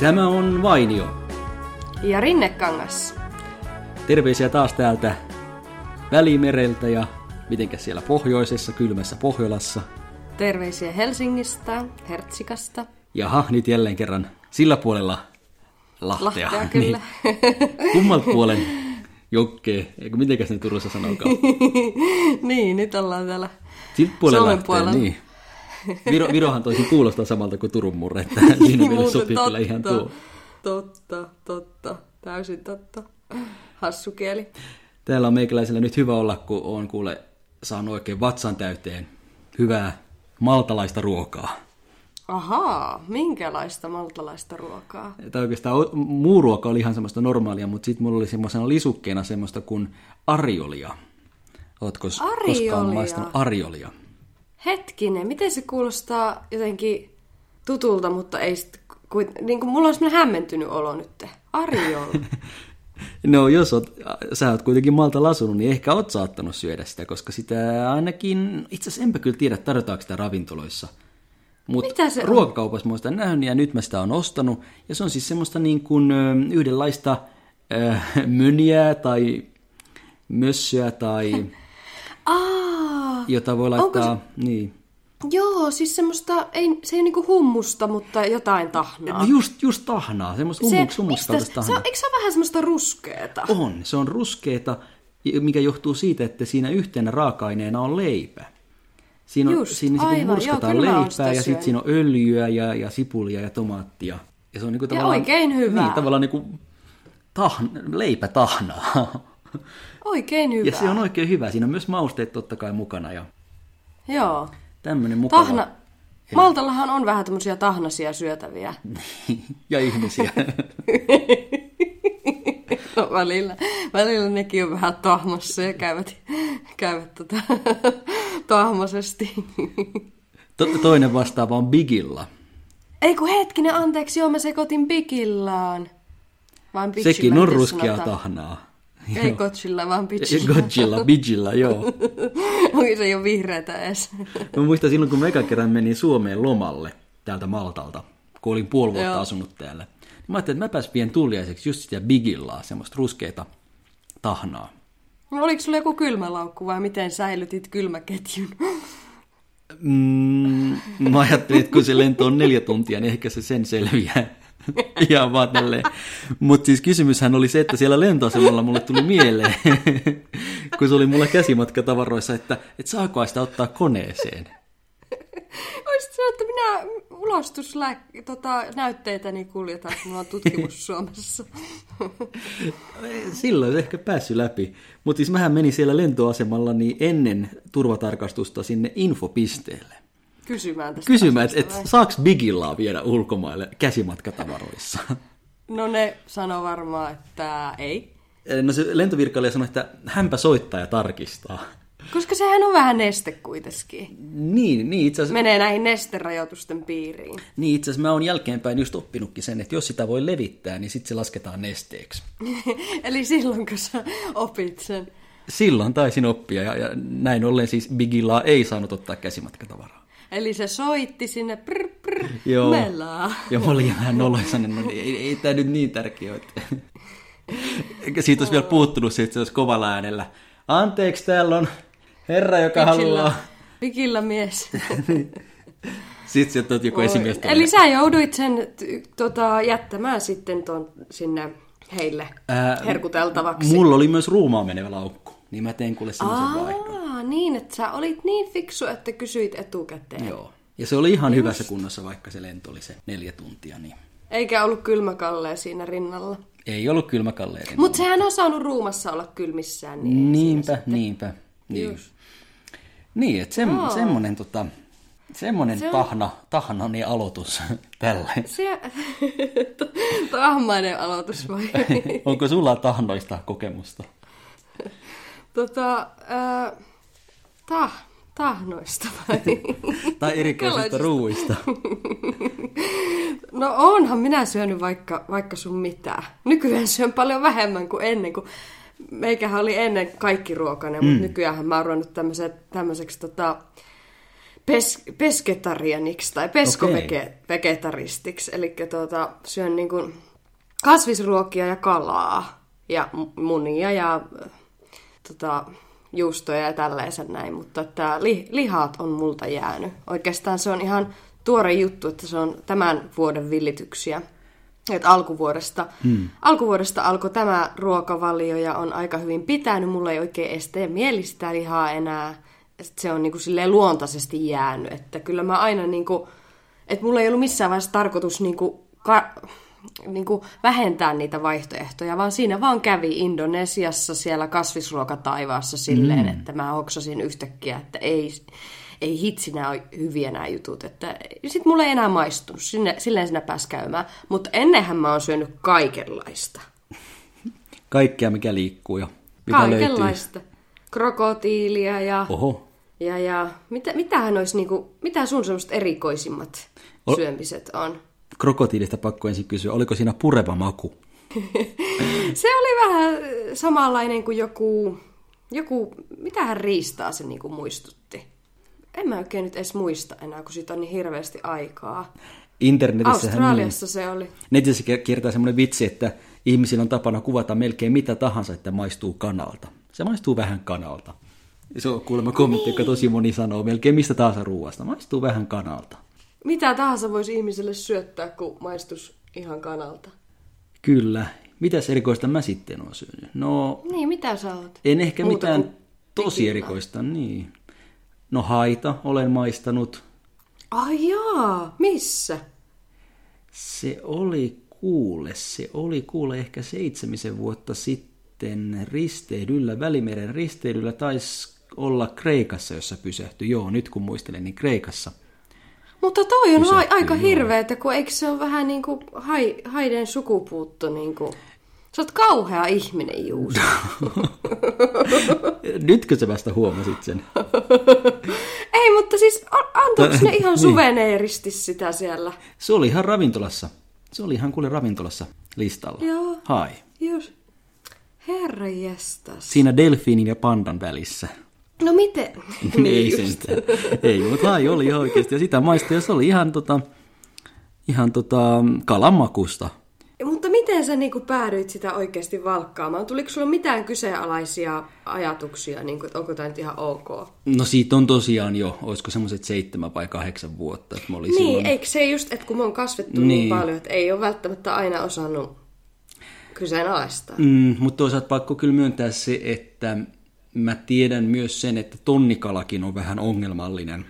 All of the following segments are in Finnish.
Tämä on Vainio. Ja Rinnekangas. Terveisiä taas täältä Välimereltä ja mitenkäs siellä pohjoisessa, kylmässä Pohjolassa. Terveisiä Helsingistä, Hertsikasta. Jaha, nyt jälleen kerran sillä puolella Lahtea. Lahtea kyllä. Niin. Kummalta puolen jokkee, eikö mitenkäs ne Turussa sanokaan? niin, nyt ollaan täällä Siltä Suomen puolella. niin. Viro, Virohan toisin kuulostaa samalta kuin Turun murre, että siinä Muuten sopii kyllä ihan tuo. Totta, totta, täysin totta. Hassu kieli. Täällä on meikäläisellä nyt hyvä olla, kun on kuule saanut oikein vatsan täyteen hyvää maltalaista ruokaa. Ahaa, minkälaista maltalaista ruokaa? Tai oikeastaan muu ruoka oli ihan semmoista normaalia, mutta sitten mulla oli semmoisena lisukkeena semmoista kuin ariolia. Ootko s- koskaan Ariolia? maistanut ariolia? Hetkinen, miten se kuulostaa jotenkin tutulta, mutta ei sit, kuin, niin kuin mulla on semmoinen hämmentynyt olo nyt. Arjol. No jos oot, sä oot kuitenkin Maltalla asunut, niin ehkä oot saattanut syödä sitä, koska sitä ainakin, itse asiassa enpä kyllä tiedä, tarjotaanko sitä ravintoloissa. Mutta ruokakaupassa mä oon sitä nähnyt ja nyt mä sitä on ostanut. Ja se on siis semmoista niin kuin yhdenlaista ö, möniää tai mössöä tai jota voi Onko laittaa, niin. joo, siis semmoista, ei, se ei ole niinku hummusta, mutta jotain tahnaa. No just, just tahnaa, semmoista hummuks, mistä, hummuskaltaista se, tahnaa. on, eikö se ole vähän semmoista ruskeeta? On, se on ruskeeta, mikä johtuu siitä, että siinä yhtenä raaka-aineena on leipä. Siinä, on, Just, siinä aivan, aivan, murskataan joo, leipää ja sitten siinä on öljyä ja, ja sipulia ja tomaattia. Ja se on niinku tavallaan, oikein hyvää. Niin, tavallaan niinku tahn, leipätahnaa. Oikein hyvä. ja se on oikein hyvä. Siinä on myös mausteet totta kai mukana ja Joo. tämmöinen mukava. Tahna. Maltallahan on vähän tämmöisiä tahnasia syötäviä. ja ihmisiä. No, välillä, välillä nekin on vähän tahmassa ja käyvät, käyvät tota, tahmasesti. to, toinen vastaava on Bigilla. Ei kun hetkinen, anteeksi, joo mä sekoitin bikillaan. Vaan Sekin on miten ruskeaa sanotaan? tahnaa. Ei kotsilla, vaan bitchillä. Godzilla, Bigilla, joo. Oi, se ole vihreätä edes. Mä muistan silloin, kun mä eka kerran menin Suomeen lomalle täältä Maltalta, kun olin puoli vuotta Joo. asunut täällä. Niin mä ajattelin, että mäpäs vien tulliaiseksi just sitä Bigillaa, semmoista ruskeita tahnaa. No, oliko sulla joku kylmälaukku vai miten säilytit kylmäketjun? Mm, mä ajattelin, että kun se lento on neljä tuntia, niin ehkä se sen selviää. Ihan vaan tälleen. Mutta siis kysymyshän oli se, että siellä lentoasemalla mulle tuli mieleen, kun se oli mulla käsimatkatavaroissa, että, että saako sitä ottaa koneeseen. Olisit sanoa, että minä ulostuslääk- tota, näytteitäni kuljetan, kun mulla on tutkimus Suomessa. Silloin olisi ehkä päässyt läpi. Mutta siis mähän menin siellä lentoasemalla niin ennen turvatarkastusta sinne infopisteelle. Kysymään tästä Kysymään, että et, saaks Bigillaa viedä ulkomaille käsimatkatavaroissa. No ne sanoo varmaan, että ei. No se lentovirkailija sanoi, että hänpä soittaa ja tarkistaa. Koska sehän on vähän neste kuitenkin. Niin, niin itse asiassa, Menee näihin nesterajoitusten piiriin. niin, itse asiassa mä oon jälkeenpäin just oppinutkin sen, että jos sitä voi levittää, niin sitten se lasketaan nesteeksi. Eli silloin, kun sä opit sen. Silloin taisin oppia ja, ja näin ollen siis Bigillaa ei saanut ottaa käsimatkatavaraa. Eli se soitti sinne prr, prr, Joo. melaa. Ja mä olin vähän noloissani, no ei, ei tämä nyt niin tärkeä ole. Eikä siitä olisi vielä puuttunut se, että se olisi kovalla äänellä. Anteeksi, täällä on herra, joka haluaa. Pikillä mies. Sitten sieltä on joku esimies. Eli sä jouduit sen tota, jättämään sitten ton, sinne heille Ää, herkuteltavaksi. Mulla oli myös ruumaan menevä laukku, niin mä tein kuule semmoisen vaihdon. Aa, niin, että sä olit niin fiksu, että kysyit etukäteen. Joo. Ja se oli ihan hyvässä kunnossa, vaikka se lento oli se neljä tuntia, niin Eikä ollut kylmäkalleen siinä rinnalla. ei ollut kylmä kalleeri. Mutta sehän on saanut ruumassa olla kylmissään. Niin Niinpä, niinpä. Niin, niin että sem, semmonen, tota, semmonen Se on- tahna, tahnani aloitus tällä. Se... Tahmainen aloitus vai? Onko sulla tahnoista kokemusta? Tota, ää, tah, tahnoista vai? Tai erikoisista ruuista? No onhan minä syönyt vaikka, vaikka sun mitään. Nykyään syön paljon vähemmän kuin ennen, kun meikähän oli ennen kaikki ruokainen, mm. mutta nykyään mä oon ruvennut tämmöiseksi tota, pes, pesketarianiksi tai peskovegetaristiksi. Eli tuota, syön niin kuin kasvisruokia ja kalaa ja munia ja tota, juustoja ja tällaisen näin, mutta että li, lihat on multa jäänyt. Oikeastaan se on ihan tuore juttu, että se on tämän vuoden villityksiä. Että alkuvuodesta, hmm. alkuvuodesta alkoi tämä ruokavalio ja on aika hyvin pitänyt. Mulla ei oikein edes tee mieli sitä lihaa enää. Se on niin silleen luontaisesti jäänyt. Että kyllä mä aina niin kuin, että mulla ei ollut missään vaiheessa tarkoitus niin kuin ka- niin kuin vähentää niitä vaihtoehtoja, vaan siinä vaan kävi Indonesiassa siellä kasvisruokataivaassa silleen, mm. että mä hoksasin yhtäkkiä, että ei, ei hitsi nämä hyviä nämä jutut. Että sit mulle ei enää maistu, Sinne, silleen sinä pääs käymään. Mutta ennenhän mä oon syönyt kaikenlaista. Kaikkea, mikä liikkuu ja mitä Kaikenlaista. Löytyy. Krokotiilia ja... Oho. Ja, ja mitä, mitähän olisi, niinku, mitä sun semmoiset erikoisimmat o- syömiset on? Krokotiilista pakko ensin kysyä, oliko siinä pureva maku? se oli vähän samanlainen kuin joku, joku mitähän riistaa se niinku muistutti. En mä oikein nyt edes muista enää, kun siitä on niin hirveästi aikaa. Internetissä Australiassa niin, se oli. Netissä kiertää semmoinen vitsi, että ihmisillä on tapana kuvata melkein mitä tahansa, että maistuu kanalta. Se maistuu vähän kanalta. Se on kuulemma kommentti, niin. joka tosi moni sanoo melkein mistä tahansa ruoasta. Maistuu vähän kanalta. Mitä tahansa voisi ihmiselle syöttää, kun maistus ihan kanalta. Kyllä. Mitäs erikoista mä sitten oon syönyt? No, niin, mitä sä oot? En ehkä Muuta mitään tosi erikoista, niin. No haita olen maistanut. Ai jaa, missä? Se oli kuule, se oli kuule ehkä seitsemisen vuotta sitten risteilyllä, Välimeren risteilyllä taisi olla Kreikassa, jossa pysähtyi. Joo, nyt kun muistelen, niin Kreikassa – mutta toi on Pysähtyy, aika hirveä, että kun eikö se ole vähän niin kuin hai, haiden sukupuutto niin kuin... Sä oot kauhea ihminen, Juuso. Nytkö sä vasta huomasit sen? Ei, mutta siis antoiko ne ihan niin. suveneeristi sitä siellä? Se oli ihan ravintolassa. Se oli ihan kuule ravintolassa listalla. Joo. Hai. Just. Herra jestas. Siinä delfiinin ja pandan välissä. No miten? ei sentään. Ei, mutta hai oli ihan oikeasti. Ja sitä maistui, ja se oli ihan, tota, ihan tota, kalamakusta. Mutta miten sä niin päädyit sitä oikeasti valkkaamaan? Tuliko sulla mitään kyseenalaisia ajatuksia, niin kuin, että onko tämä nyt ihan ok? No siitä on tosiaan jo, olisiko semmoiset seitsemän vai kahdeksan vuotta. Että mä olin niin, silloin... eikö se just, että kun mä oon kasvettu niin. niin paljon, että ei ole välttämättä aina osannut kyseenalaistaa. Mm, mutta toisaalta pakko kyllä myöntää se, että mä tiedän myös sen, että tonnikalakin on vähän ongelmallinen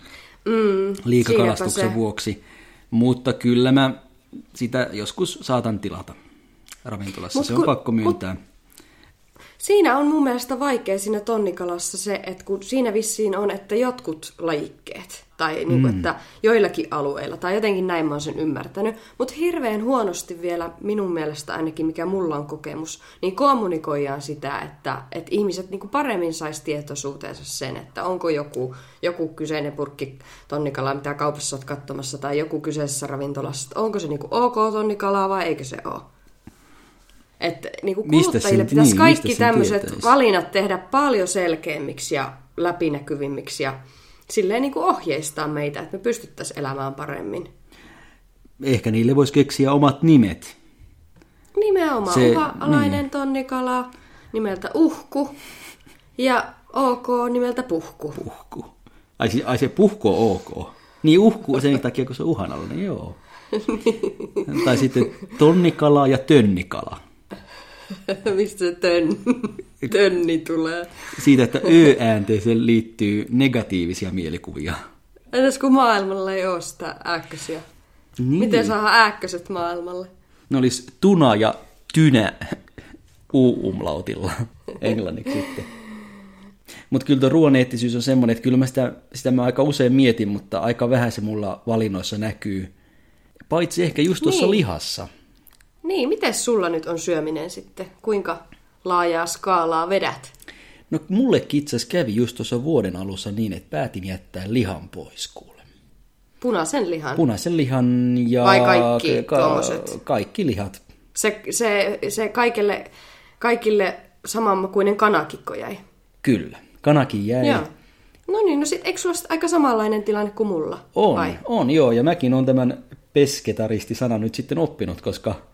mm, liikakalastuksen vuoksi. Mutta kyllä mä sitä joskus saatan tilata ravintolassa, mut se on kun, pakko myöntää. Mut Siinä on mun mielestä vaikea siinä tonnikalassa se, että kun siinä vissiin on, että jotkut lajikkeet, tai niin kuin, mm. että joillakin alueilla, tai jotenkin näin mä oon sen ymmärtänyt, mutta hirveän huonosti vielä minun mielestä ainakin, mikä mulla on kokemus, niin kommunikoidaan sitä, että, että ihmiset niin kuin paremmin saisi tietoisuuteensa sen, että onko joku, joku kyseinen purkki tonnikalaa, mitä kaupassa olet katsomassa, tai joku kyseisessä ravintolassa, onko se niin kuin ok tonnikalaa vai eikö se ole. Että niin kuin kuluttajille pitäisi niin, kaikki tämmöiset valinnat tehdä paljon selkeämmiksi ja läpinäkyvimmiksi ja silleen niin kuin ohjeistaa meitä, että me pystyttäisiin elämään paremmin. Ehkä niille voisi keksiä omat nimet. Nimenomaan. Se, Uhalainen niin. tonnikala nimeltä Uhku ja OK nimeltä Puhku. Puhku. Ai, ai se puhku on OK. Niin uhku sen takia, kun se on uhanalainen, joo. Tai sitten tonnikala ja tönnikala. Mistä se tön, tönni tulee? Siitä, että ö-äänteeseen liittyy negatiivisia mielikuvia. Entäs kun maailmalla ei ole sitä ääkkösiä? Niin. Miten saadaan ääkköset maailmalle? Ne olisi tuna ja tynä u-umlautilla englanniksi sitten. Mutta kyllä tuo on semmoinen, että kyllä mä sitä, sitä mä aika usein mietin, mutta aika vähän se mulla valinnoissa näkyy. Paitsi ehkä just tuossa niin. lihassa. Niin, miten sulla nyt on syöminen sitten? Kuinka laajaa skaalaa vedät? No mulle itse asiassa kävi just tuossa vuoden alussa niin, että päätin jättää lihan pois kuule. Punaisen lihan? Punaisen lihan ja... Vai kaikki ka- Kaikki lihat. Se, se, se kaikille, kaikille samanmakuinen kanakikko jäi? Kyllä, kanakin jäi. Joo. No niin, no sit eikö sulla aika samanlainen tilanne kuin mulla? On, Vai? on joo, ja mäkin on tämän pesketaristi-sanan nyt sitten oppinut, koska...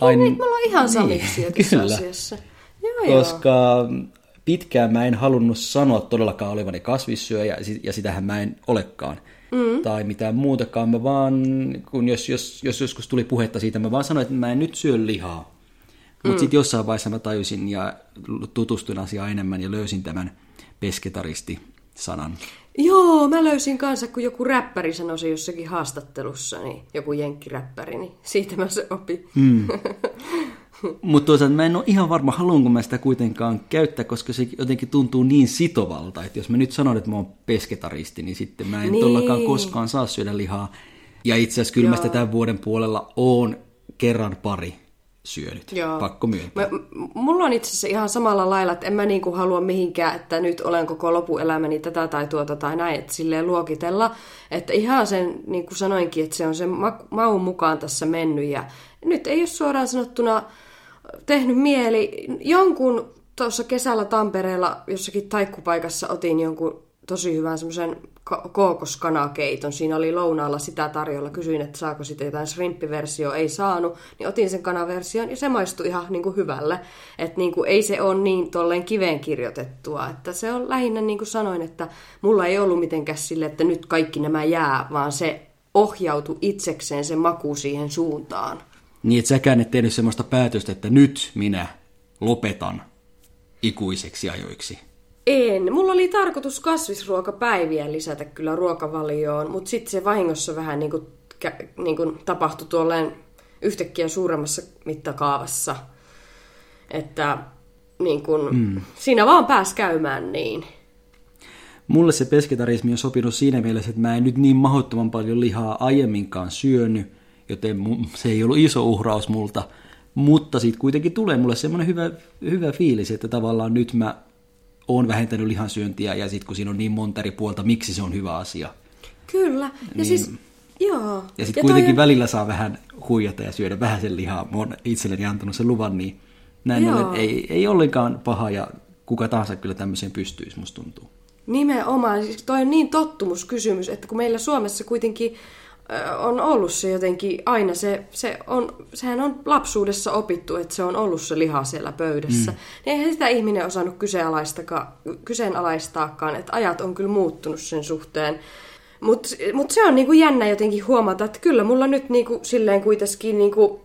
Niin, Ain... niin, me ollaan ihan samiksi niin, tässä kyllä. asiassa. Joo, koska joo. pitkään mä en halunnut sanoa todellakaan olevani kasvissyöjä, ja sitähän mä en olekaan. Mm. Tai mitään muutakaan, mä vaan, kun jos, jos, jos joskus tuli puhetta siitä, mä vaan sanoin, että mä en nyt syö lihaa. Mutta mm. sitten jossain vaiheessa mä tajusin ja tutustuin asiaan enemmän ja löysin tämän pesketaristi-sanan. Joo, mä löysin kanssa, kun joku räppäri sanoi se jossakin haastattelussa, niin joku jenkkiräppäri, niin siitä mä se opin. Mm. Mutta toisaalta mä en ole ihan varma, haluanko mä sitä kuitenkaan käyttää, koska se jotenkin tuntuu niin sitovalta, että jos mä nyt sanon, että mä oon pesketaristi, niin sitten mä en niin. todellakaan koskaan saa syödä lihaa. Ja itse asiassa kyllä mä sitä tämän vuoden puolella oon kerran pari syönyt, Joo. pakko myöntää. Mä, mulla on itse asiassa ihan samalla lailla, että en mä niinku halua mihinkään, että nyt olen koko lopuelämäni tätä tai tuota tai näin, että silleen luokitella. Että ihan sen, niin kuin sanoinkin, että se on sen ma- maun mukaan tässä mennyt ja nyt ei ole suoraan sanottuna tehnyt mieli. Jonkun tuossa kesällä Tampereella jossakin taikkupaikassa otin jonkun tosi hyvän semmoisen kookoskanakeiton. Siinä oli lounaalla sitä tarjolla. Kysyin, että saako sitten jotain shrimpiversio. Ei saanut. Niin otin sen kanaversion ja se maistui ihan niin kuin hyvälle. Että niin kuin ei se ole niin tolleen kiveen kirjoitettua. Että se on lähinnä niin kuin sanoin, että mulla ei ollut mitenkään sille, että nyt kaikki nämä jää, vaan se ohjautui itsekseen se maku siihen suuntaan. Niin, että säkään et tehnyt semmoista päätöstä, että nyt minä lopetan ikuiseksi ajoiksi. En. Mulla oli tarkoitus kasvisruokapäiviä lisätä kyllä ruokavalioon, mutta sitten se vahingossa vähän niin kuin, niin kuin tapahtui tuolleen yhtäkkiä suuremmassa mittakaavassa. Että niin kuin, mm. siinä vaan pääsi käymään niin. Mulle se pesketarismi on sopinut siinä mielessä, että mä en nyt niin mahdottoman paljon lihaa aiemminkaan syönyt, joten se ei ollut iso uhraus multa. Mutta sitten kuitenkin tulee mulle semmoinen hyvä, hyvä fiilis, että tavallaan nyt mä oon vähentänyt lihansyöntiä ja sitten kun siinä on niin monta eri puolta, miksi se on hyvä asia. Kyllä. Ja niin, siis, joo. Ja sitten kuitenkin toi... välillä saa vähän huijata ja syödä vähän sen lihaa. Mä oon itselleni antanut sen luvan, niin näin ollen ei, ei ollenkaan paha ja kuka tahansa kyllä tämmöiseen pystyisi, musta tuntuu. Nimenomaan. Siis toi on niin tottumuskysymys, että kun meillä Suomessa kuitenkin on ollut se jotenkin aina se, se on, sehän on lapsuudessa opittu, että se on ollut se liha siellä pöydässä. Mm. Niin eihän sitä ihminen osannut kyseenalaistaakaan, että ajat on kyllä muuttunut sen suhteen. Mutta mut se on niinku jännä jotenkin huomata, että kyllä mulla nyt niinku silleen kuitenkin niinku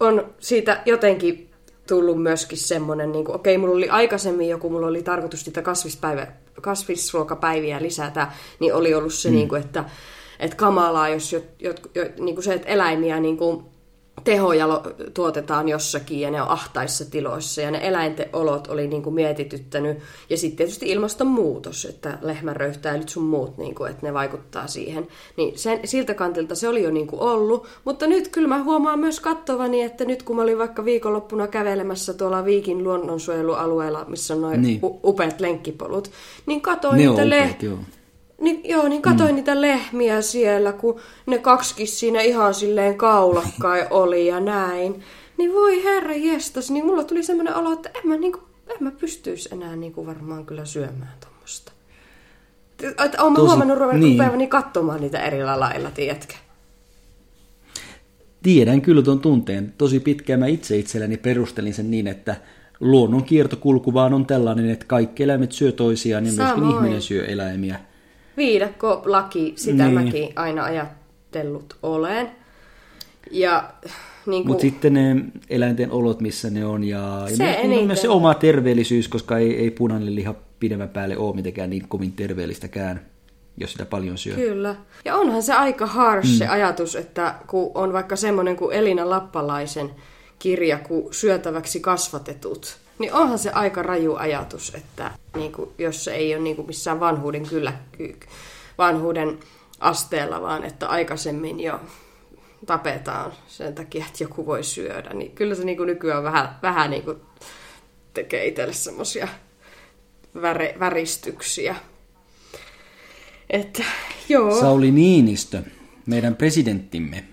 on siitä jotenkin tullut myöskin semmoinen, niin okei, okay, mulla oli aikaisemmin joku, mulla oli tarkoitus niitä kasvispäivä, kasvisruokapäiviä lisätä, niin oli ollut se, mm. niin kuin, että että kamalaa, jos jo, jo, jo, niin kuin se, että eläimiä niin kuin tehoja tuotetaan jossakin ja ne on ahtaissa tiloissa ja ne eläinten olot oli niin kuin mietityttänyt. Ja sitten tietysti ilmastonmuutos, että lehmänröyhtäilyt sun muut, niin kuin, että ne vaikuttaa siihen. Niin sen, siltä kantilta se oli jo niin kuin ollut. Mutta nyt kyllä mä huomaan myös kattovani, että nyt kun mä olin vaikka viikonloppuna kävelemässä tuolla Viikin luonnonsuojelualueella, missä on noin niin. upeat lenkkipolut, niin katoin ne niitä upeat, joo niin, joo, niin katsoin mm. niitä lehmiä siellä, kun ne kaksikin siinä ihan silleen kaulakkai oli ja näin. Niin voi herra jestas, niin mulla tuli semmoinen olo, että en mä, niinku, en mä pystyisi enää niinku varmaan kyllä syömään tuommoista. Että oon mä Tosi, huomannut niin. rupeavani katsomaan niitä eri lailla, tiedätkö? Tiedän kyllä tuon tunteen. Tosi pitkään mä itse itselleni perustelin sen niin, että luonnon kiertokulku vaan on tällainen, että kaikki eläimet syö toisiaan ja Samoin. myöskin ihminen syö eläimiä viidakko laki, sitä niin. mäkin aina ajatellut olen. Ja niin kuin... Mutta sitten ne eläinten olot, missä ne on, ja, ja se myös, myös se oma terveellisyys, koska ei, ei punainen liha pidemmän päälle ole mitenkään niin kovin terveellistäkään, jos sitä paljon syö. Kyllä. Ja onhan se aika harsh mm. se ajatus, että kun on vaikka semmoinen kuin Elina Lappalaisen kirja, kuin Syötäväksi kasvatetut, niin onhan se aika raju ajatus, että niin kuin, jos se ei ole niin kuin missään vanhuuden kyllä, vanhuuden asteella, vaan että aikaisemmin jo tapetaan sen takia, että joku voi syödä, niin kyllä se niin kuin nykyään vähän, vähän niin kuin tekee itselle semmoisia väristyksiä. Että, joo. Sauli Niinistö, meidän presidenttimme,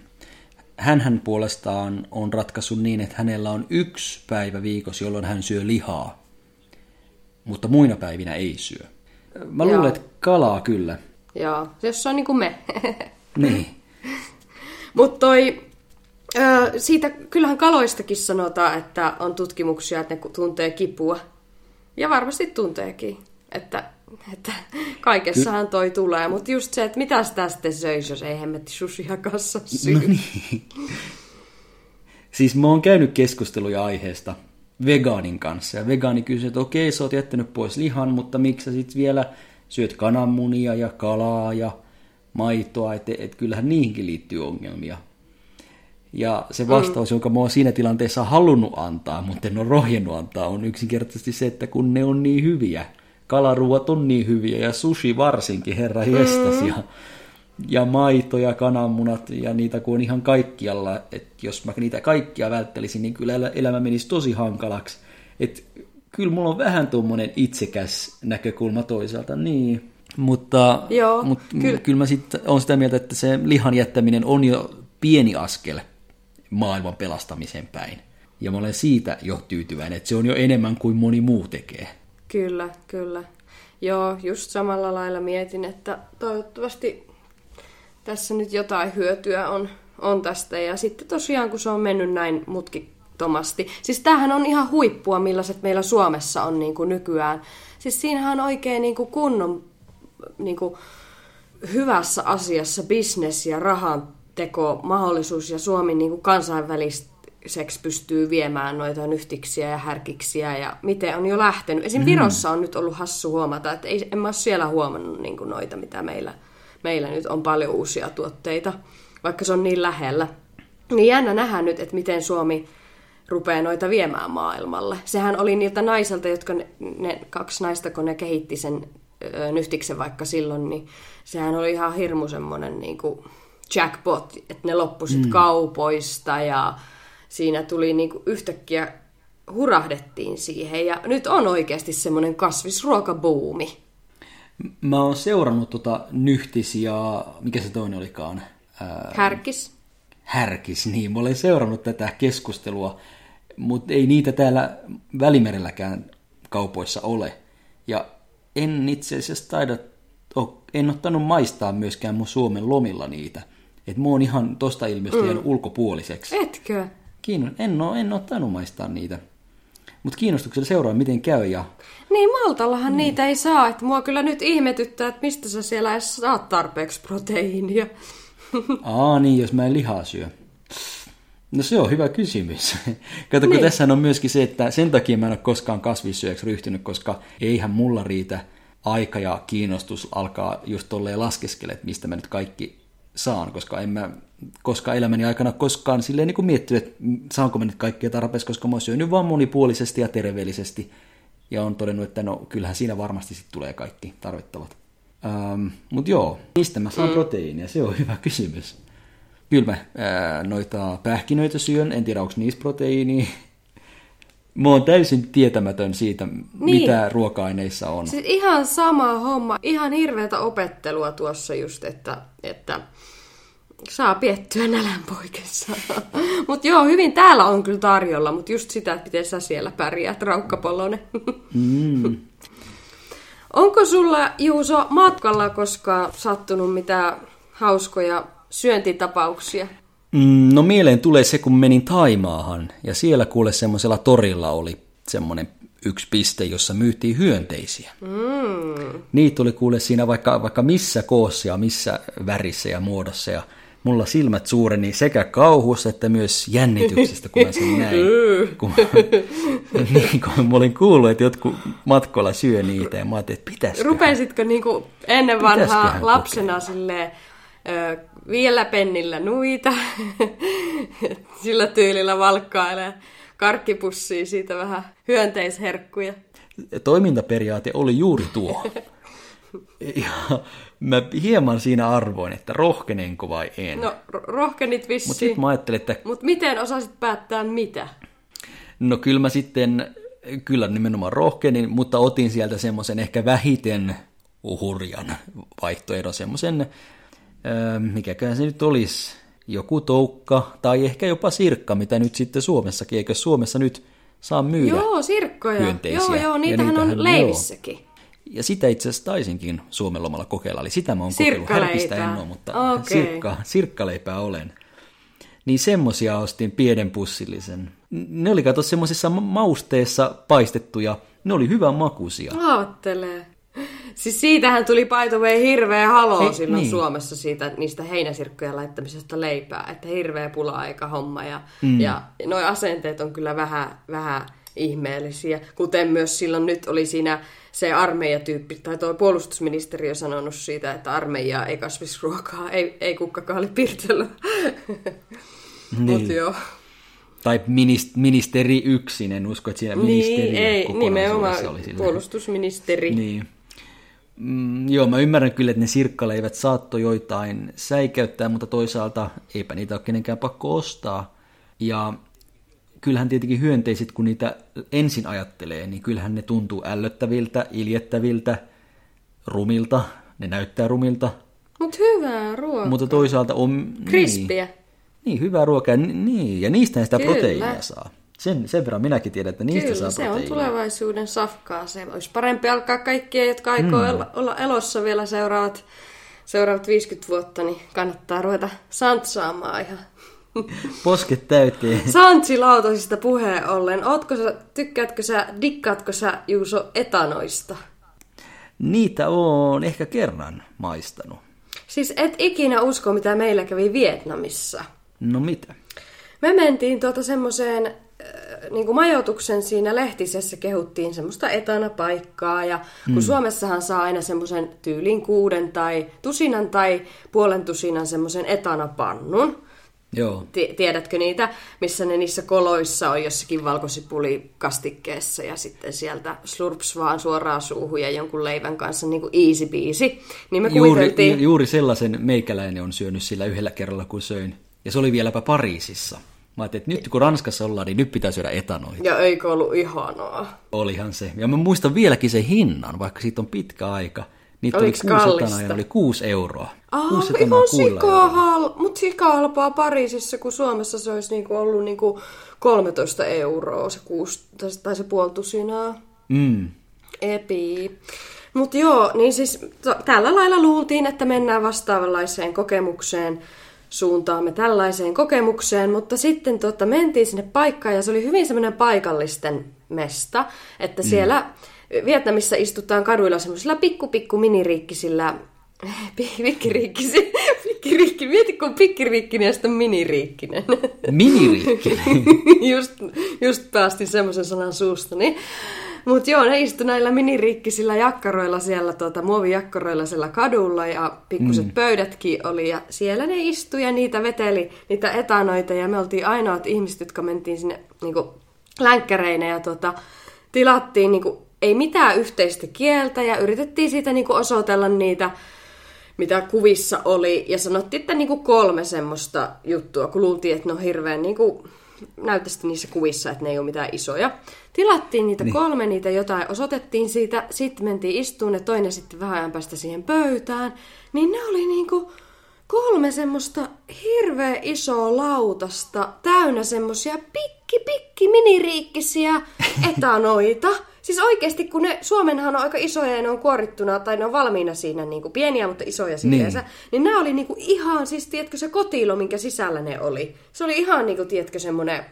hän puolestaan on ratkaissut niin, että hänellä on yksi päivä viikossa, jolloin hän syö lihaa, mutta muina päivinä ei syö. Mä luulen, että kalaa kyllä. Joo, jos se on niin kuin me. Niin. Mutta toi, ö, siitä kyllähän kaloistakin sanotaan, että on tutkimuksia, että ne tuntee kipua. Ja varmasti tunteekin, että, että kaikessahan toi tulee. Mutta just se, että mitä sitä sitten söisi, jos ei hemmetti susia kanssa syy. No niin. Siis mä oon käynyt keskusteluja aiheesta vegaanin kanssa. Ja vegaani kysyy, että okei, sä oot jättänyt pois lihan, mutta miksi sä sit vielä syöt kananmunia ja kalaa ja maitoa, että et kyllähän niihinkin liittyy ongelmia. Ja se vastaus, mm. jonka mä oon siinä tilanteessa halunnut antaa, mutta en ole rohjennut antaa, on yksinkertaisesti se, että kun ne on niin hyviä. Kalaruot on niin hyviä ja sushi varsinkin, herra jestas. Mm. Ja, ja maito ja kananmunat ja niitä kun on ihan kaikkialla. Että jos mä niitä kaikkia välttelisin, niin kyllä elämä menisi tosi hankalaksi. Että kyllä mulla on vähän tuommoinen itsekäs näkökulma toisaalta, niin. Mutta, Joo, mutta kyllä. kyllä mä sitten olen sitä mieltä, että se lihan jättäminen on jo pieni askel maailman pelastamiseen päin. Ja mä olen siitä jo tyytyväinen, että se on jo enemmän kuin moni muu tekee. Kyllä, kyllä. Joo, just samalla lailla mietin, että toivottavasti tässä nyt jotain hyötyä on, on tästä. Ja sitten tosiaan, kun se on mennyt näin mutkittomasti. Siis tämähän on ihan huippua, millaiset meillä Suomessa on niin kuin nykyään. Siis siinähän on oikein niin kuin kunnon niin kuin hyvässä asiassa bisnes ja rahan teko mahdollisuus ja Suomi niin kuin kansainväliseksi pystyy viemään noita nyhtiksiä ja härkiksiä ja miten on jo lähtenyt. Esim. Mm. Virossa on nyt ollut hassu huomata, että ei, en mä ole siellä huomannut niin kuin noita, mitä meillä, meillä nyt on paljon uusia tuotteita, vaikka se on niin lähellä. Niin jännä nähdä nyt, että miten Suomi rupeaa noita viemään maailmalle. Sehän oli niiltä naiselta, jotka ne, ne kaksi naista, kun ne kehitti sen ö, nyhtiksen vaikka silloin, niin sehän oli ihan hirmu semmoinen niin kuin jackpot, että ne loppu mm. kaupoista ja siinä tuli niin kuin yhtäkkiä hurahdettiin siihen ja nyt on oikeasti semmoinen kasvisruokabuumi. Mä oon seurannut tota nyhtis ja mikä se toinen olikaan? Ää, härkis. Härkis, niin. Mä olen seurannut tätä keskustelua, mutta ei niitä täällä Välimerelläkään kaupoissa ole. Ja en itse asiassa taida, en ottanut maistaa myöskään mun Suomen lomilla niitä. Että mä oon ihan tosta ilmiöstä mm. ulkopuoliseksi. Etkö? Kiinno, en ole, en ole tainnut maistaa niitä. Mutta kiinnostuksella seuraa, miten käy. Ja... Niin, Maltallahan niin. niitä ei saa. Että mua kyllä nyt ihmetyttää, että mistä sä siellä edes saat tarpeeksi proteiinia. Aa, niin, jos mä en lihaa syö. No se on hyvä kysymys. Kato, niin. kun tässä on myöskin se, että sen takia mä en ole koskaan kasvissyöjäksi ryhtynyt, koska eihän mulla riitä aika ja kiinnostus alkaa just tolleen laskeskele, että mistä mä nyt kaikki saan, koska en mä koska elämäni aikana koskaan silleen niin kuin miettinyt, että saanko mä nyt kaikkea tarpeeksi, koska mä oon syönyt vaan monipuolisesti ja terveellisesti. Ja on todennut, että no kyllähän siinä varmasti sitten tulee kaikki tarvittavat. Ähm, Mutta joo, mistä mä saan mm. proteiinia? Se on hyvä kysymys. Kyllä mä ää, noita pähkinöitä syön, en tiedä onko niissä proteiinia. Mä oon täysin tietämätön siitä, niin. mitä ruoka-aineissa on. Siis ihan sama homma, ihan hirveätä opettelua tuossa just, että, että saa piettyä nälän poikessa. mutta joo, hyvin täällä on kyllä tarjolla, mutta just sitä, että miten sä siellä pärjäät, raukkapolone. mm. Onko sulla, Juuso, matkalla koskaan sattunut mitään hauskoja syöntitapauksia? Mm, no mieleen tulee se, kun menin Taimaahan ja siellä kuule semmoisella torilla oli semmoinen yksi piste, jossa myytiin hyönteisiä. Mm. Niitä oli kuule siinä vaikka, vaikka missä koossa ja missä värissä ja muodossa ja mulla silmät suureni sekä kauhussa että myös jännityksestä, kun mä sen näin. kun, niin, kun mä olin kuullut, että jotkut matkoilla syö niitä ja mä ajattelin, että pitäisikö. Rupesitko niinku ennen vanhaa lapsena silleen, vielä pennillä nuita, sillä tyylillä valkkailee karkkipussia siitä vähän hyönteisherkkuja. Toimintaperiaate oli juuri tuo. Ja mä hieman siinä arvoin, että rohkenenko vai en. No, rohkenit vissiin. Mutta sitten mä ajattelin, että... Mutta miten osasit päättää mitä? No kyllä mä sitten, kyllä nimenomaan rohkenin, mutta otin sieltä semmoisen ehkä vähiten hurjan vaihtoehdon, semmoisen, mikäkään se nyt olisi, joku toukka tai ehkä jopa sirkka, mitä nyt sitten Suomessakin, eikö Suomessa nyt saa myydä Joo, sirkkoja. Joo, joo, niitähän, niitähän on leivissäkin. Joo. Ja sitä itse asiassa taisinkin Suomen lomalla kokeilla. Eli sitä mä oon kokeillut. Härkistä en ole, mutta Okei. sirkka, sirkkaleipää olen. Niin semmosia ostin pienen pussillisen. Ne oli kato semmoisessa ma- mausteessa paistettuja. Ne oli hyvän makuisia. Aattelee. Siis siitähän tuli by the way hirveä halo Hei, silloin niin. Suomessa siitä, niistä heinäsirkkojen laittamisesta leipää, että hirveä pula-aika homma ja, mm. ja nuo asenteet on kyllä vähän, vähän ihmeellisiä, kuten myös silloin nyt oli siinä se armeijatyyppi, tai tuo puolustusministeriö sanonut siitä, että armeija ei kasvisruokaa, ei, ei kukkakaali pirtellä. Niin. Mut joo. Tai minist- ministeri yksin, en usko, että siinä ministeri Niin, ei, nimenomaan oli sillä. puolustusministeri. Niin. Mm, joo, mä ymmärrän kyllä, että ne sirkkaleivät saattoi joitain säikäyttää, mutta toisaalta eipä niitä ole kenenkään pakko ostaa. Ja kyllähän tietenkin hyönteiset, kun niitä ensin ajattelee, niin kyllähän ne tuntuu ällöttäviltä, iljettäviltä, rumilta, ne näyttää rumilta, Mut hyvää ruokaa. mutta toisaalta on... Krispiä. Niin, niin hyvää ruokaa, niin, ja niistä sitä Kyllä. proteiinia saa. Sen, sen verran minäkin tiedän, että niistä Kyllä, saa se on tulevaisuuden safkaa. Se olisi parempi alkaa kaikkien, jotka aikoo mm. olla elossa vielä seuraavat, seuraavat 50 vuotta, niin kannattaa ruveta santsaamaan ihan. Posket täyteen. Santsilautasista puheen ollen, ootko sä, tykkäätkö sä, dikkaatko sä Juuso etanoista? Niitä on ehkä kerran maistanut. Siis et ikinä usko, mitä meillä kävi Vietnamissa. No mitä? Me mentiin tuota semmoiseen niin kuin majoituksen siinä lehtisessä kehuttiin semmoista etanapaikkaa ja kun mm. Suomessahan saa aina semmoisen tyylin kuuden tai tusinan tai puolen tusinan semmoisen etanapannun. Joo. Ti- Tiedätkö niitä, missä ne niissä koloissa on jossakin valkosipulikastikkeessa ja sitten sieltä slurps vaan suoraan suuhun ja jonkun leivän kanssa niin kuin easy peasy. Niin me Juuri, juuri sellaisen meikäläinen on syönyt sillä yhdellä kerralla, kun söin. Ja se oli vieläpä Pariisissa. Mä ajattelin, että nyt kun Ranskassa ollaan, niin nyt pitää syödä etanoita. Ja eikö ollut ihanaa? Olihan se. Ja mä muistan vieläkin sen hinnan, vaikka siitä on pitkä aika. Niitä oli kuusi kallista? etanaa ja oli kuusi euroa. Ah, kuusi ihan sikaa hal... Mut sikaa halpaa Pariisissa, kun Suomessa se olisi niinku ollut niinku 13 euroa se kuusi, tai- se puoli tusinaa. Mm. Epi. Mut joo, niin siis to, tällä lailla luultiin, että mennään vastaavanlaiseen kokemukseen, suuntaamme tällaiseen kokemukseen, mutta sitten tota, mentiin sinne paikkaan ja se oli hyvin semmoinen paikallisten mesta, että siellä Vietnamissa istutaan kaduilla semmoisilla pikku pikku miniriikkisillä pi- pikkiriikkisi, pikkiriikki, mieti kun on pikkiriikkinen ja sitten on miniriikkinen. Miniriikki. just, just päästin semmoisen sanan suustani. Mutta joo, ne istu näillä miniriikkisillä jakkaroilla siellä, tuota, muovijakkaroilla siellä kadulla ja pikkuset mm. pöydätkin oli ja siellä ne istui ja niitä veteli, niitä etanoita ja me oltiin ainoat ihmiset, jotka mentiin sinne niinku, länkkäreinä ja tota, tilattiin niinku, ei mitään yhteistä kieltä ja yritettiin siitä niinku, osoitella niitä mitä kuvissa oli, ja sanottiin, että niinku kolme semmoista juttua, kun luultiin, että ne on hirveän niinku, näyttäisi niissä kuvissa, että ne ei ole mitään isoja. Tilattiin niitä niin. kolme, niitä jotain osoitettiin siitä, sitten mentiin istuun ja toinen sitten vähän ajan päästä siihen pöytään, niin ne oli niinku kolme semmoista hirveä isoa lautasta täynnä semmosia pikki pikki miniriikkisiä etanoita. Siis oikeasti, kun ne Suomenhan on aika isoja ja ne on kuorittuna, tai ne on valmiina siinä niin kuin pieniä, mutta isoja silleensä, niin, niin nämä oli niin kuin ihan, siis tiedätkö se kotilo, minkä sisällä ne oli. Se oli ihan niin kuin, tiedätkö, semmoinen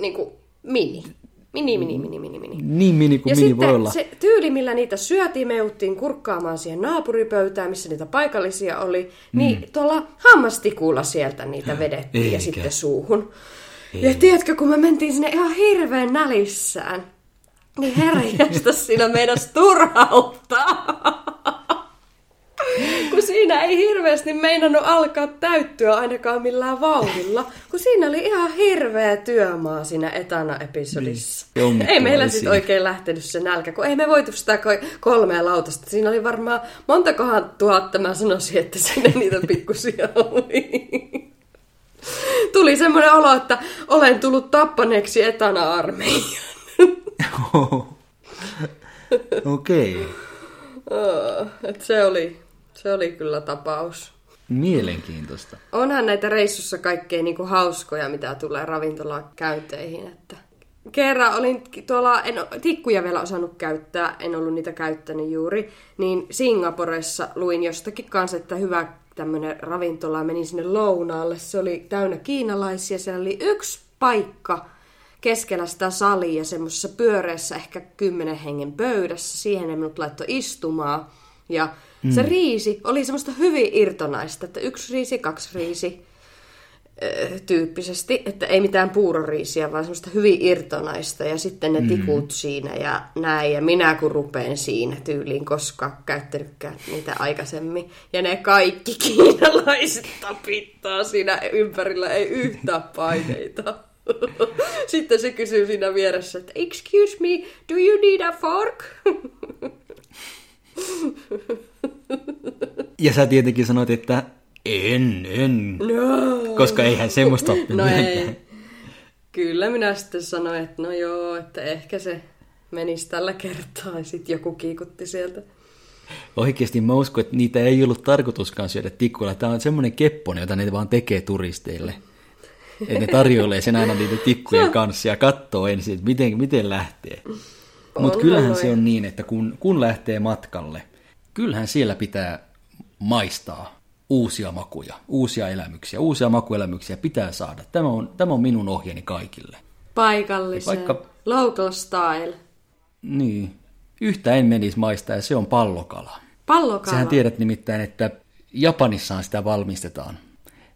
niin kuin mini. Mini, mini, mini, mini, mini. niin mini kuin Ja mini sitten voi olla. se tyyli, millä niitä syötiin, me jouttiin kurkkaamaan siihen naapuripöytään, missä niitä paikallisia oli, niin tuolla hammastikulla sieltä niitä vedettiin Eikä. ja sitten suuhun. Ja tiedätkö, kun me mentiin sinne ihan hirveän nälissään, niin herranjestas siinä meinas turhauttaa. kun siinä ei hirveästi meinannut alkaa täyttyä ainakaan millään vauhdilla, kun siinä oli ihan hirveä työmaa siinä etana-episodissa. Niin, onnittelua ei meillä sitten oikein lähtenyt se nälkä, kun ei me voitu sitä ko- kolmea lautasta. Siinä oli varmaan montakohan tuhatta, mä sanoisin, että siinä niitä pikkusia oli. Tuli semmoinen olo, että olen tullut tappaneeksi etana-armeijan. Okei. Et se, oli, se oli kyllä tapaus. Mielenkiintoista. Onhan näitä reissussa kaikkein niinku hauskoja, mitä tulee ravintolakäynteihin. Että kerran olin tuolla, en tikkuja vielä osannut käyttää, en ollut niitä käyttänyt juuri, niin Singaporessa luin jostakin kanssa, että hyvä tämmöinen ravintola, menin sinne lounaalle, se oli täynnä kiinalaisia, siellä oli yksi paikka keskellä sitä salia, semmoisessa pyöreässä ehkä kymmenen hengen pöydässä, siihen ne minut laittoi istumaan, ja mm. se riisi oli semmoista hyvin irtonaista, että yksi riisi, kaksi riisi, tyyppisesti, että ei mitään puuroriisiä, vaan semmoista hyvin irtonaista ja sitten ne mm. tikut mm. siinä ja näin. Ja minä kun rupeen siinä tyyliin, koska käyttänytkään niitä aikaisemmin. Ja ne kaikki kiinalaiset tapittaa siinä ympärillä, ei yhtään paineita. Sitten se kysyy siinä vieressä, että excuse me, do you need a fork? Ja sä tietenkin sanoit, että en, en. No. Koska eihän semmoista oppinut. No ei. Kyllä minä sitten sanoin, että no joo, että ehkä se menisi tällä kertaa ja sitten joku kiikutti sieltä. Oikeasti mä uskon, että niitä ei ollut tarkoituskaan syödä tikkuilla. Tämä on semmoinen keppone, jota ne vaan tekee turisteille. Että ne tarjoilee sen aina niiden tikkujen kanssa ja katsoo ensin, että miten, miten lähtee. Mutta kyllähän se on niin, että kun, kun lähtee matkalle, kyllähän siellä pitää maistaa uusia makuja, uusia elämyksiä, uusia makuelämyksiä pitää saada. Tämä on, tämä on minun ohjeeni kaikille. Paikallisen, vaikka, local style. Niin, yhtä en menisi maistaa ja se on pallokala. Pallokala? Sähän tiedät nimittäin, että Japanissaan sitä valmistetaan.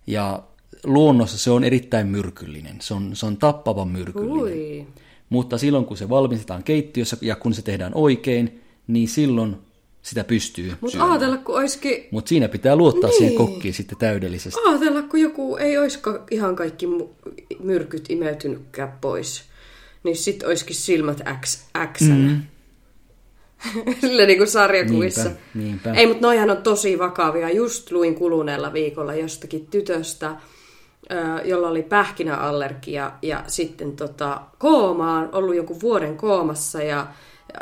Ja luonnossa se on erittäin myrkyllinen. Se on, se on tappava myrkyllinen. Ui. Mutta silloin kun se valmistetaan keittiössä ja kun se tehdään oikein, niin silloin sitä pystyy Mutta ajatella, kun olisikin... Mutta siinä pitää luottaa niin. siihen kokkiin sitten täydellisesti. Ajatella, kun joku ei olisikaan ihan kaikki myrkyt imeytynytkään pois. Niin sit olisikin silmät X, X. Mm. Sillä niin kuin sarjakuvissa. Niinpä, niinpä. Ei, mutta noihan on tosi vakavia. Just luin kuluneella viikolla jostakin tytöstä, jolla oli pähkinäallergia ja sitten tota, koomaan, ollut joku vuoden koomassa ja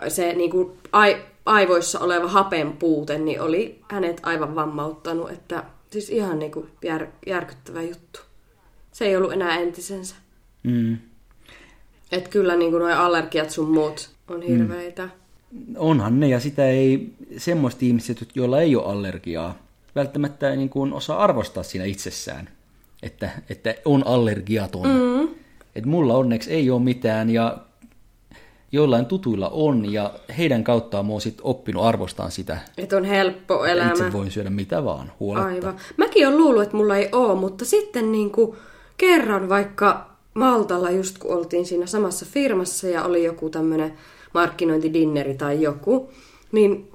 se niin kuin, ai, aivoissa oleva hapen puute, niin oli hänet aivan vammauttanut, että siis ihan niin kuin jär, järkyttävä juttu. Se ei ollut enää entisensä. Mm. Että kyllä niin kuin nuo allergiat sun muut on mm. hirveitä. Mm. Onhan ne, ja sitä ei semmoista ihmiset, joilla ei ole allergiaa, välttämättä niin kuin osaa arvostaa siinä itsessään, että, että on allergiaton. Mm. Et mulla onneksi ei ole mitään, ja joillain tutuilla on, ja heidän kauttaan mä oon sit oppinut arvostaan sitä. Että on helppo elämä. Itse voin syödä mitä vaan, huoletta. Aivan. Mäkin olen luullut, että mulla ei ole, mutta sitten niin kuin kerran vaikka Maltalla, just kun oltiin siinä samassa firmassa ja oli joku tämmöinen markkinointidinneri tai joku, niin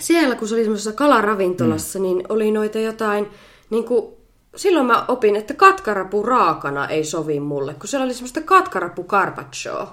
siellä kun se oli semmoisessa kalaravintolassa, mm. niin oli noita jotain, niin kuin, silloin mä opin, että katkarapu raakana ei sovi mulle, kun siellä oli semmoista katkarapu carpaccio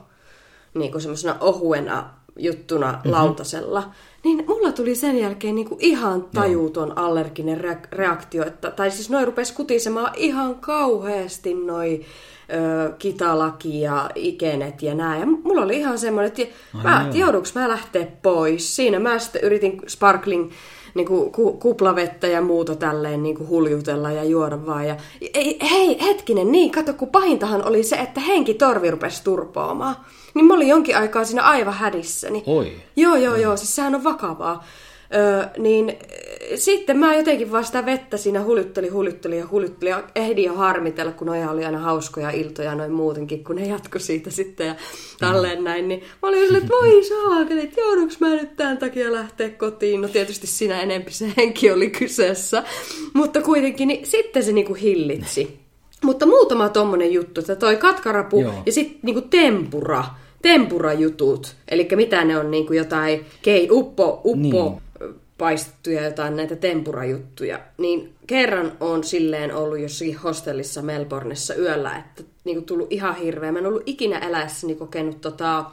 niin kuin semmoisena ohuena juttuna mm-hmm. lautasella, niin mulla tuli sen jälkeen niin kuin ihan tajuton Joo. allerginen reaktio. Että, tai siis noin rupesi kutisemaan ihan kauheasti noi ö, kitalaki ja ikenet ja näin. Ja mulla oli ihan semmoinen, että Ai mä, jouduks mä lähteä pois. Siinä mä sitten yritin sparkling niin kuin ku, kuplavettä ja muuta tälleen niin kuin huljutella ja juoda vaan. Ja, ei, hei, hetkinen, niin, kato, kun pahintahan oli se, että henki torvi rupesi turpoamaan. Niin mä olin jonkin aikaa siinä aivan hädissäni. Oi. Joo, joo, joo, siis sehän on vakavaa. Öö, niin sitten mä jotenkin vaan sitä vettä siinä huljutteli, huljutteli ja huljutteli ja ehdin jo harmitella, kun noja oli aina hauskoja iltoja noin muutenkin, kun ne jatko siitä sitten ja tälleen mm. näin. Niin mä olin silleen, että voi saakeli, että joudunko mä nyt tämän takia lähteä kotiin. No tietysti siinä enempi se henki oli kyseessä, mutta kuitenkin niin sitten se niinku hillitsi. Mutta muutama tommonen juttu, että toi katkarapu Joo. ja sitten niinku tempura tempura-jutut, eli mitä ne on niin kuin jotain kei, uppo, uppo niin. Paistettuja jotain näitä tempura-juttuja, niin kerran on silleen ollut jossakin hostellissa Melbourneissa yöllä, että niin kuin tullut ihan hirveä. Mä en ollut ikinä eläessäni kokenut tota,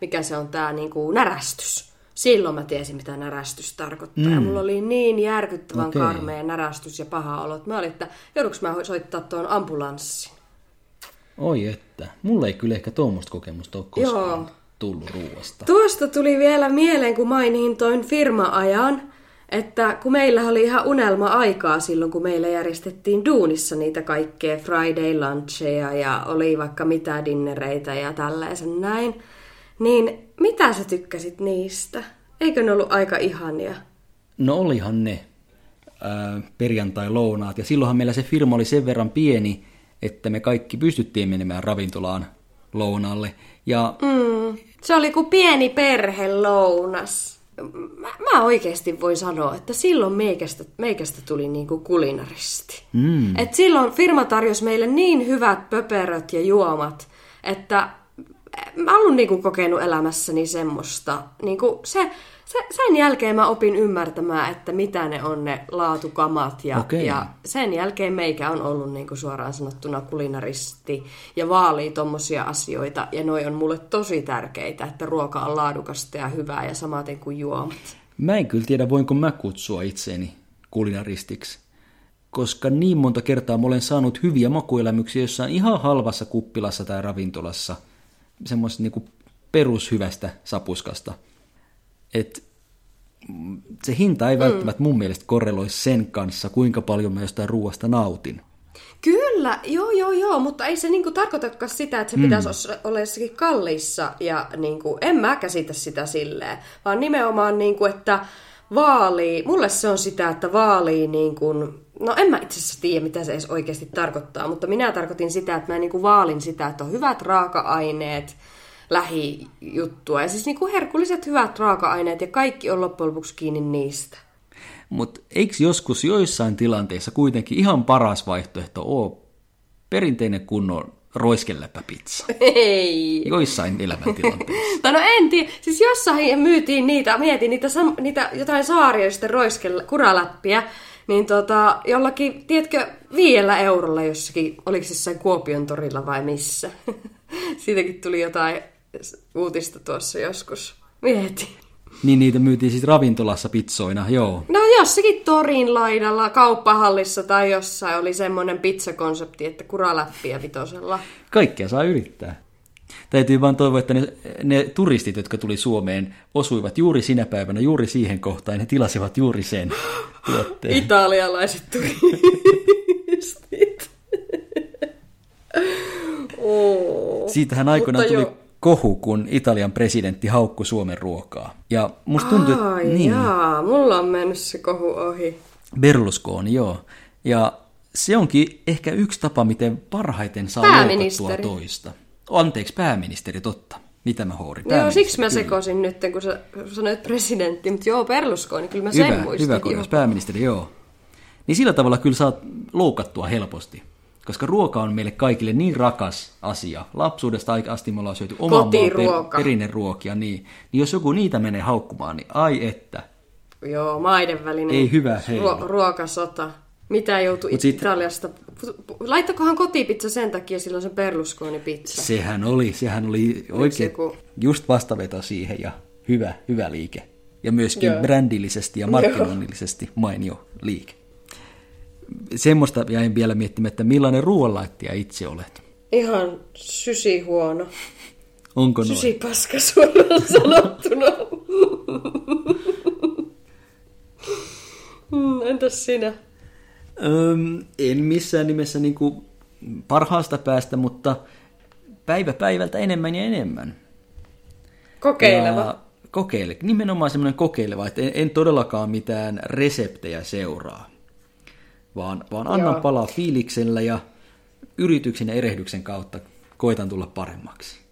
mikä se on tää niin kuin närästys. Silloin mä tiesin, mitä närästys tarkoittaa. Mm. Ja mulla oli niin järkyttävän okay. karmea närästys ja paha olo, että mä olin, että joudunko mä soittaa tuon ambulanssin. Oi että. Mulla ei kyllä ehkä tuommoista kokemusta ole koskaan Joo. Tullut ruoasta. Tuosta tuli vielä mieleen, kun mainin toin firma-ajan, että kun meillä oli ihan unelma-aikaa silloin, kun meillä järjestettiin duunissa niitä kaikkea Friday luncheja ja oli vaikka mitä dinnereitä ja tällaisen näin, niin mitä sä tykkäsit niistä? Eikö ne ollut aika ihania? No olihan ne perjantai-lounaat ja silloinhan meillä se firma oli sen verran pieni, että me kaikki pystyttiin menemään ravintolaan lounaalle. Ja... Mm, se oli kuin pieni perhelounas. Mä, mä oikeasti voin sanoa, että silloin meikästä, meikästä tuli niinku kulinaristi. Mm. Et silloin firma tarjosi meille niin hyvät pöperöt ja juomat, että mä oon niinku kokenut elämässäni semmoista. Niinku se, se, sen jälkeen mä opin ymmärtämään, että mitä ne on ne laatukamat. Ja, Okei. ja sen jälkeen meikä on ollut niinku suoraan sanottuna kulinaristi ja vaalii tommosia asioita. Ja noi on mulle tosi tärkeitä, että ruoka on laadukasta ja hyvää ja samaten kuin juomat. Mä en kyllä tiedä, voinko mä kutsua itseeni kulinaristiksi. Koska niin monta kertaa mä olen saanut hyviä makuelämyksiä jossain ihan halvassa kuppilassa tai ravintolassa. Semmoista niinku perushyvästä sapuskasta. Et mm, se hinta ei välttämättä mun mielestä korreloi sen kanssa, kuinka paljon mä jostain ruoasta nautin. Kyllä, joo joo joo, mutta ei se niinku tarkoitakaan sitä, että se pitäisi os- olla jossakin kalliissa ja niinku, en mä käsitä sitä silleen, vaan nimenomaan niinku, että vaalii, mulle se on sitä, että vaalii niinku, no en mä itse asiassa tiedä, mitä se edes oikeasti tarkoittaa, mutta minä tarkoitin sitä, että mä niinku vaalin sitä, että on hyvät raaka-aineet, lähijuttua. Ja siis niinku herkulliset hyvät raaka-aineet ja kaikki on loppujen lopuksi kiinni niistä. Mutta eikö joskus joissain tilanteissa kuitenkin ihan paras vaihtoehto ole perinteinen kunnon roiskeläpäpizza? Ei. Joissain elämäntilanteissa. Tai no en tiedä, siis jossain myytiin niitä, mietin niitä, sam- niitä jotain saarioisten roiskella, kuraläppiä, niin tota, jollakin, tiedätkö, viidellä eurolla jossakin, oliko se jossain Kuopion torilla vai missä? Siitäkin tuli jotain uutista tuossa joskus. Mietin. Niin niitä myytiin siis ravintolassa pizzoina, joo. No jossakin torin laidalla, kauppahallissa tai jossain oli semmoinen pizzakonsepti, että kuraläppiä vitosella. Kaikkea saa yrittää. Täytyy vaan toivoa, että ne, ne turistit, jotka tuli Suomeen, osuivat juuri sinä päivänä, juuri siihen kohtaan, ja ne tilasivat juuri sen tuotteen. Italialaiset turistit. Oo. Siitähän aikoinaan Mutta tuli joo. Kohu, kun Italian presidentti haukkui Suomen ruokaa. Ja musta tuntuu, että niin, jaa, mulla on mennyt se kohu ohi. Berlusconi, joo. Ja se onkin ehkä yksi tapa, miten parhaiten saa loukattua toista. Anteeksi, pääministeri, totta. Mitä mä hourin? Joo, Pääministeri, siksi mä kyllä. sekoisin nyt, kun sä sanoit presidentti, mutta joo, Berlusconi, kyllä mä sen Hyvä, muistin. hyvä joo. korjaus, pääministeri, joo. Niin sillä tavalla kyllä saat loukattua helposti. Koska ruoka on meille kaikille niin rakas asia. Lapsuudesta aika asti me ollaan syöty oman maan per, perinneruokia. Niin, niin jos joku niitä menee haukkumaan, niin ai että. Joo, maiden välinen Ei hyvä heilu. ruo- ruokasota. Mitä joutui Mut sit- Italiasta? Laittakohan kotipizza sen takia silloin se Berlusconi pizza. Sehän oli, sehän oli oikein joku- just vastaveto siihen ja hyvä, hyvä liike. Ja myöskin Joo. brändillisesti ja markkinoinnillisesti mainio liike. Semmoista jäin vielä miettimään, että millainen ruoanlaittaja itse olet. Ihan sysi huono. Onko noin? Sysi paska suoraan sanottuna. Hmm, Entäs sinä? Öm, en missään nimessä niin kuin parhaasta päästä, mutta päivä päivältä enemmän ja enemmän. Kokeileva. Ja kokeile. Nimenomaan semmoinen kokeileva, että en, en todellakaan mitään reseptejä seuraa, vaan, vaan annan Joo. palaa fiiliksellä ja yrityksen ja erehdyksen kautta koitan tulla paremmaksi.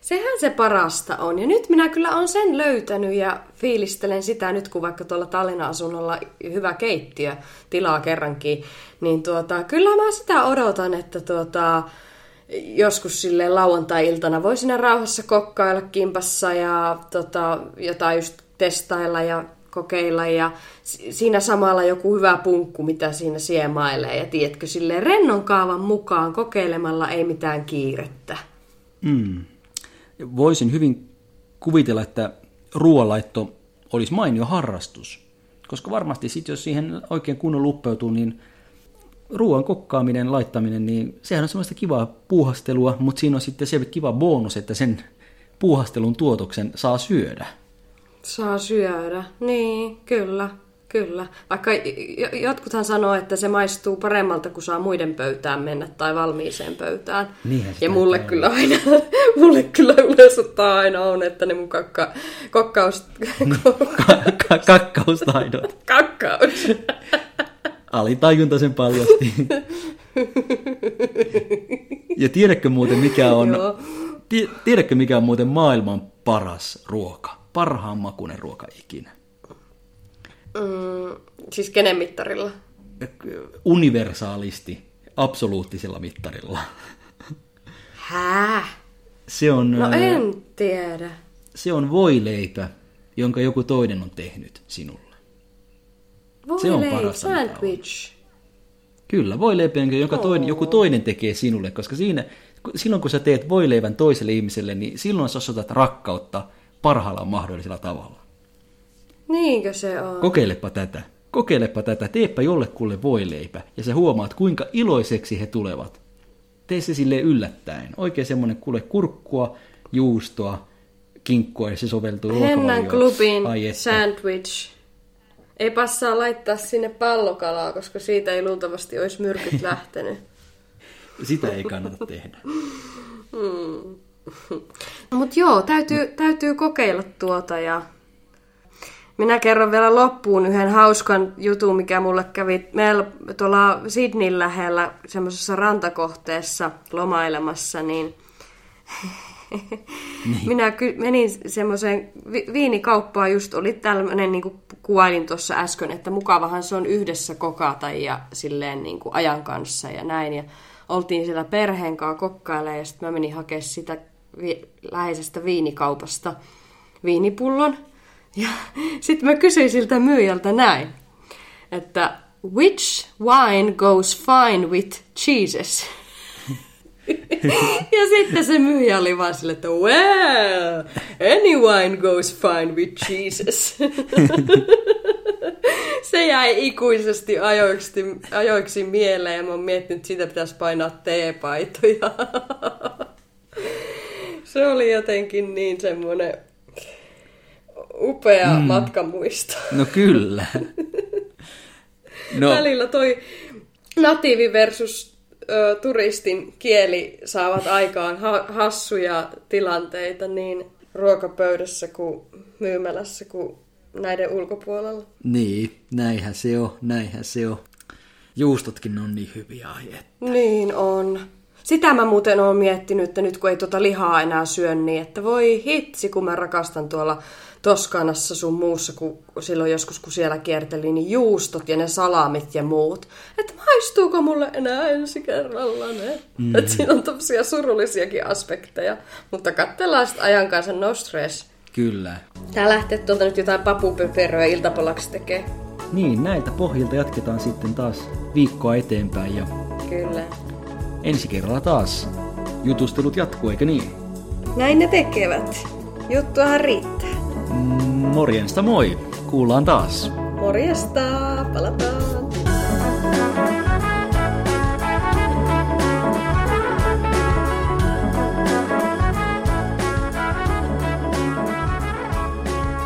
Sehän se parasta on. Ja nyt minä kyllä olen sen löytänyt ja fiilistelen sitä nyt, kun vaikka tuolla Tallinnan asunnolla hyvä keittiö tilaa kerrankin. Niin tuota, kyllä mä sitä odotan, että tuota, joskus sille lauantai-iltana voi siinä rauhassa kokkailla kimpassa ja tota, jotain just testailla ja kokeilla ja siinä samalla joku hyvä punkku, mitä siinä siemailee. Ja tiedätkö, sille rennon kaavan mukaan kokeilemalla ei mitään kiirettä. Mm. Voisin hyvin kuvitella, että ruoanlaitto olisi mainio harrastus. Koska varmasti sitten, jos siihen oikein kunnon luppeutuu, niin ruoan kokkaaminen, laittaminen, niin sehän on semmoista kivaa puuhastelua, mutta siinä on sitten se kiva bonus, että sen puuhastelun tuotoksen saa syödä. Saa syödä. Niin, kyllä. Kyllä. Vaikka jotkuthan sanoo, että se maistuu paremmalta, kun saa muiden pöytään mennä tai valmiiseen pöytään. Niinhän ja mulle kyllä, aina, mulle kyllä yleensä aina on, että ne mun kakka, kokkaus... ka- kakkaustaidot. Kakkaus. Alitajunta sen paljasti. ja tiedätkö muuten mikä on... tiedätkö mikä on muuten maailman paras ruoka? Parhaan makuinen ruoka ikinä. Mm, siis kenen mittarilla? Universaalisti, absoluuttisella mittarilla. Hää? Se on... No en tiedä. Se on voileipä, jonka joku toinen on tehnyt sinulle. se on paras sandwich. Kyllä, voileipä, jonka toinen, joku toinen tekee sinulle, koska siinä, silloin kun sä teet voileivän toiselle ihmiselle, niin silloin sä osoitat rakkautta parhaalla mahdollisella tavalla. Niinkö se on? Kokeilepa tätä. Kokeilepa tätä. Teepä jollekulle voileipä ja sä huomaat, kuinka iloiseksi he tulevat. Tee se sille yllättäen. Oikein semmoinen kuule kurkkua, juustoa, kinkkua ja se soveltuu Hennan klubin sandwich. Ei passaa laittaa sinne pallokalaa, koska siitä ei luultavasti olisi myrkyt lähtenyt. Sitä ei kannata tehdä. Hmm. Mutta joo, täytyy, täytyy kokeilla tuota ja minä kerron vielä loppuun yhden hauskan jutun, mikä mulle kävi meillä tuolla Sydneyn lähellä semmoisessa rantakohteessa lomailemassa, niin, niin. minä ky- menin semmoiseen vi- viinikauppaan, just oli tällainen, niin kuin kuvailin tuossa äsken, että mukavahan se on yhdessä kokata ja silleen niin kuin ajan kanssa ja näin. Ja oltiin siellä perheen kanssa kokkailemaan ja sitten mä menin hakemaan sitä vi- läheisestä viinikaupasta viinipullon. Ja sitten mä kysyin siltä myyjältä näin, että which wine goes fine with cheeses? ja sitten se myyjä oli vaan sille, että well, any wine goes fine with cheeses. se jäi ikuisesti ajoiksi, ajoiksi mieleen ja mä oon miettinyt, että siitä pitäisi painaa teepaitoja. se oli jotenkin niin semmoinen upea mm. matkamuisto. No kyllä. No. Välillä toi natiivi versus ö, turistin kieli saavat aikaan ha- hassuja tilanteita niin ruokapöydässä kuin myymälässä kuin näiden ulkopuolella. Niin, näinhän se on, näinhän se on. Juustotkin on niin hyviä aiheita. Niin on. Sitä mä muuten oon miettinyt, että nyt kun ei tuota lihaa enää syö, niin että voi hitsi, kun mä rakastan tuolla Toskanassa sun muussa, kun silloin joskus kun siellä kierteli, niin juustot ja ne salamit ja muut. Että maistuuko mulle enää ensi kerralla ne? Mm. Että siinä on tosiaan surullisiakin aspekteja. Mutta katsellaan sitten ajan kanssa, no stress. Kyllä. Tää lähtee tuolta nyt jotain papupöperöä iltapalaksi tekee. Niin, näitä pohjilta jatketaan sitten taas viikkoa eteenpäin ja... Kyllä. Ensi kerralla taas jutustelut jatkuu, eikö niin? Näin ne tekevät. Juttuahan riittää. Morjesta moi! Kuullaan taas. Morjesta! Palataan!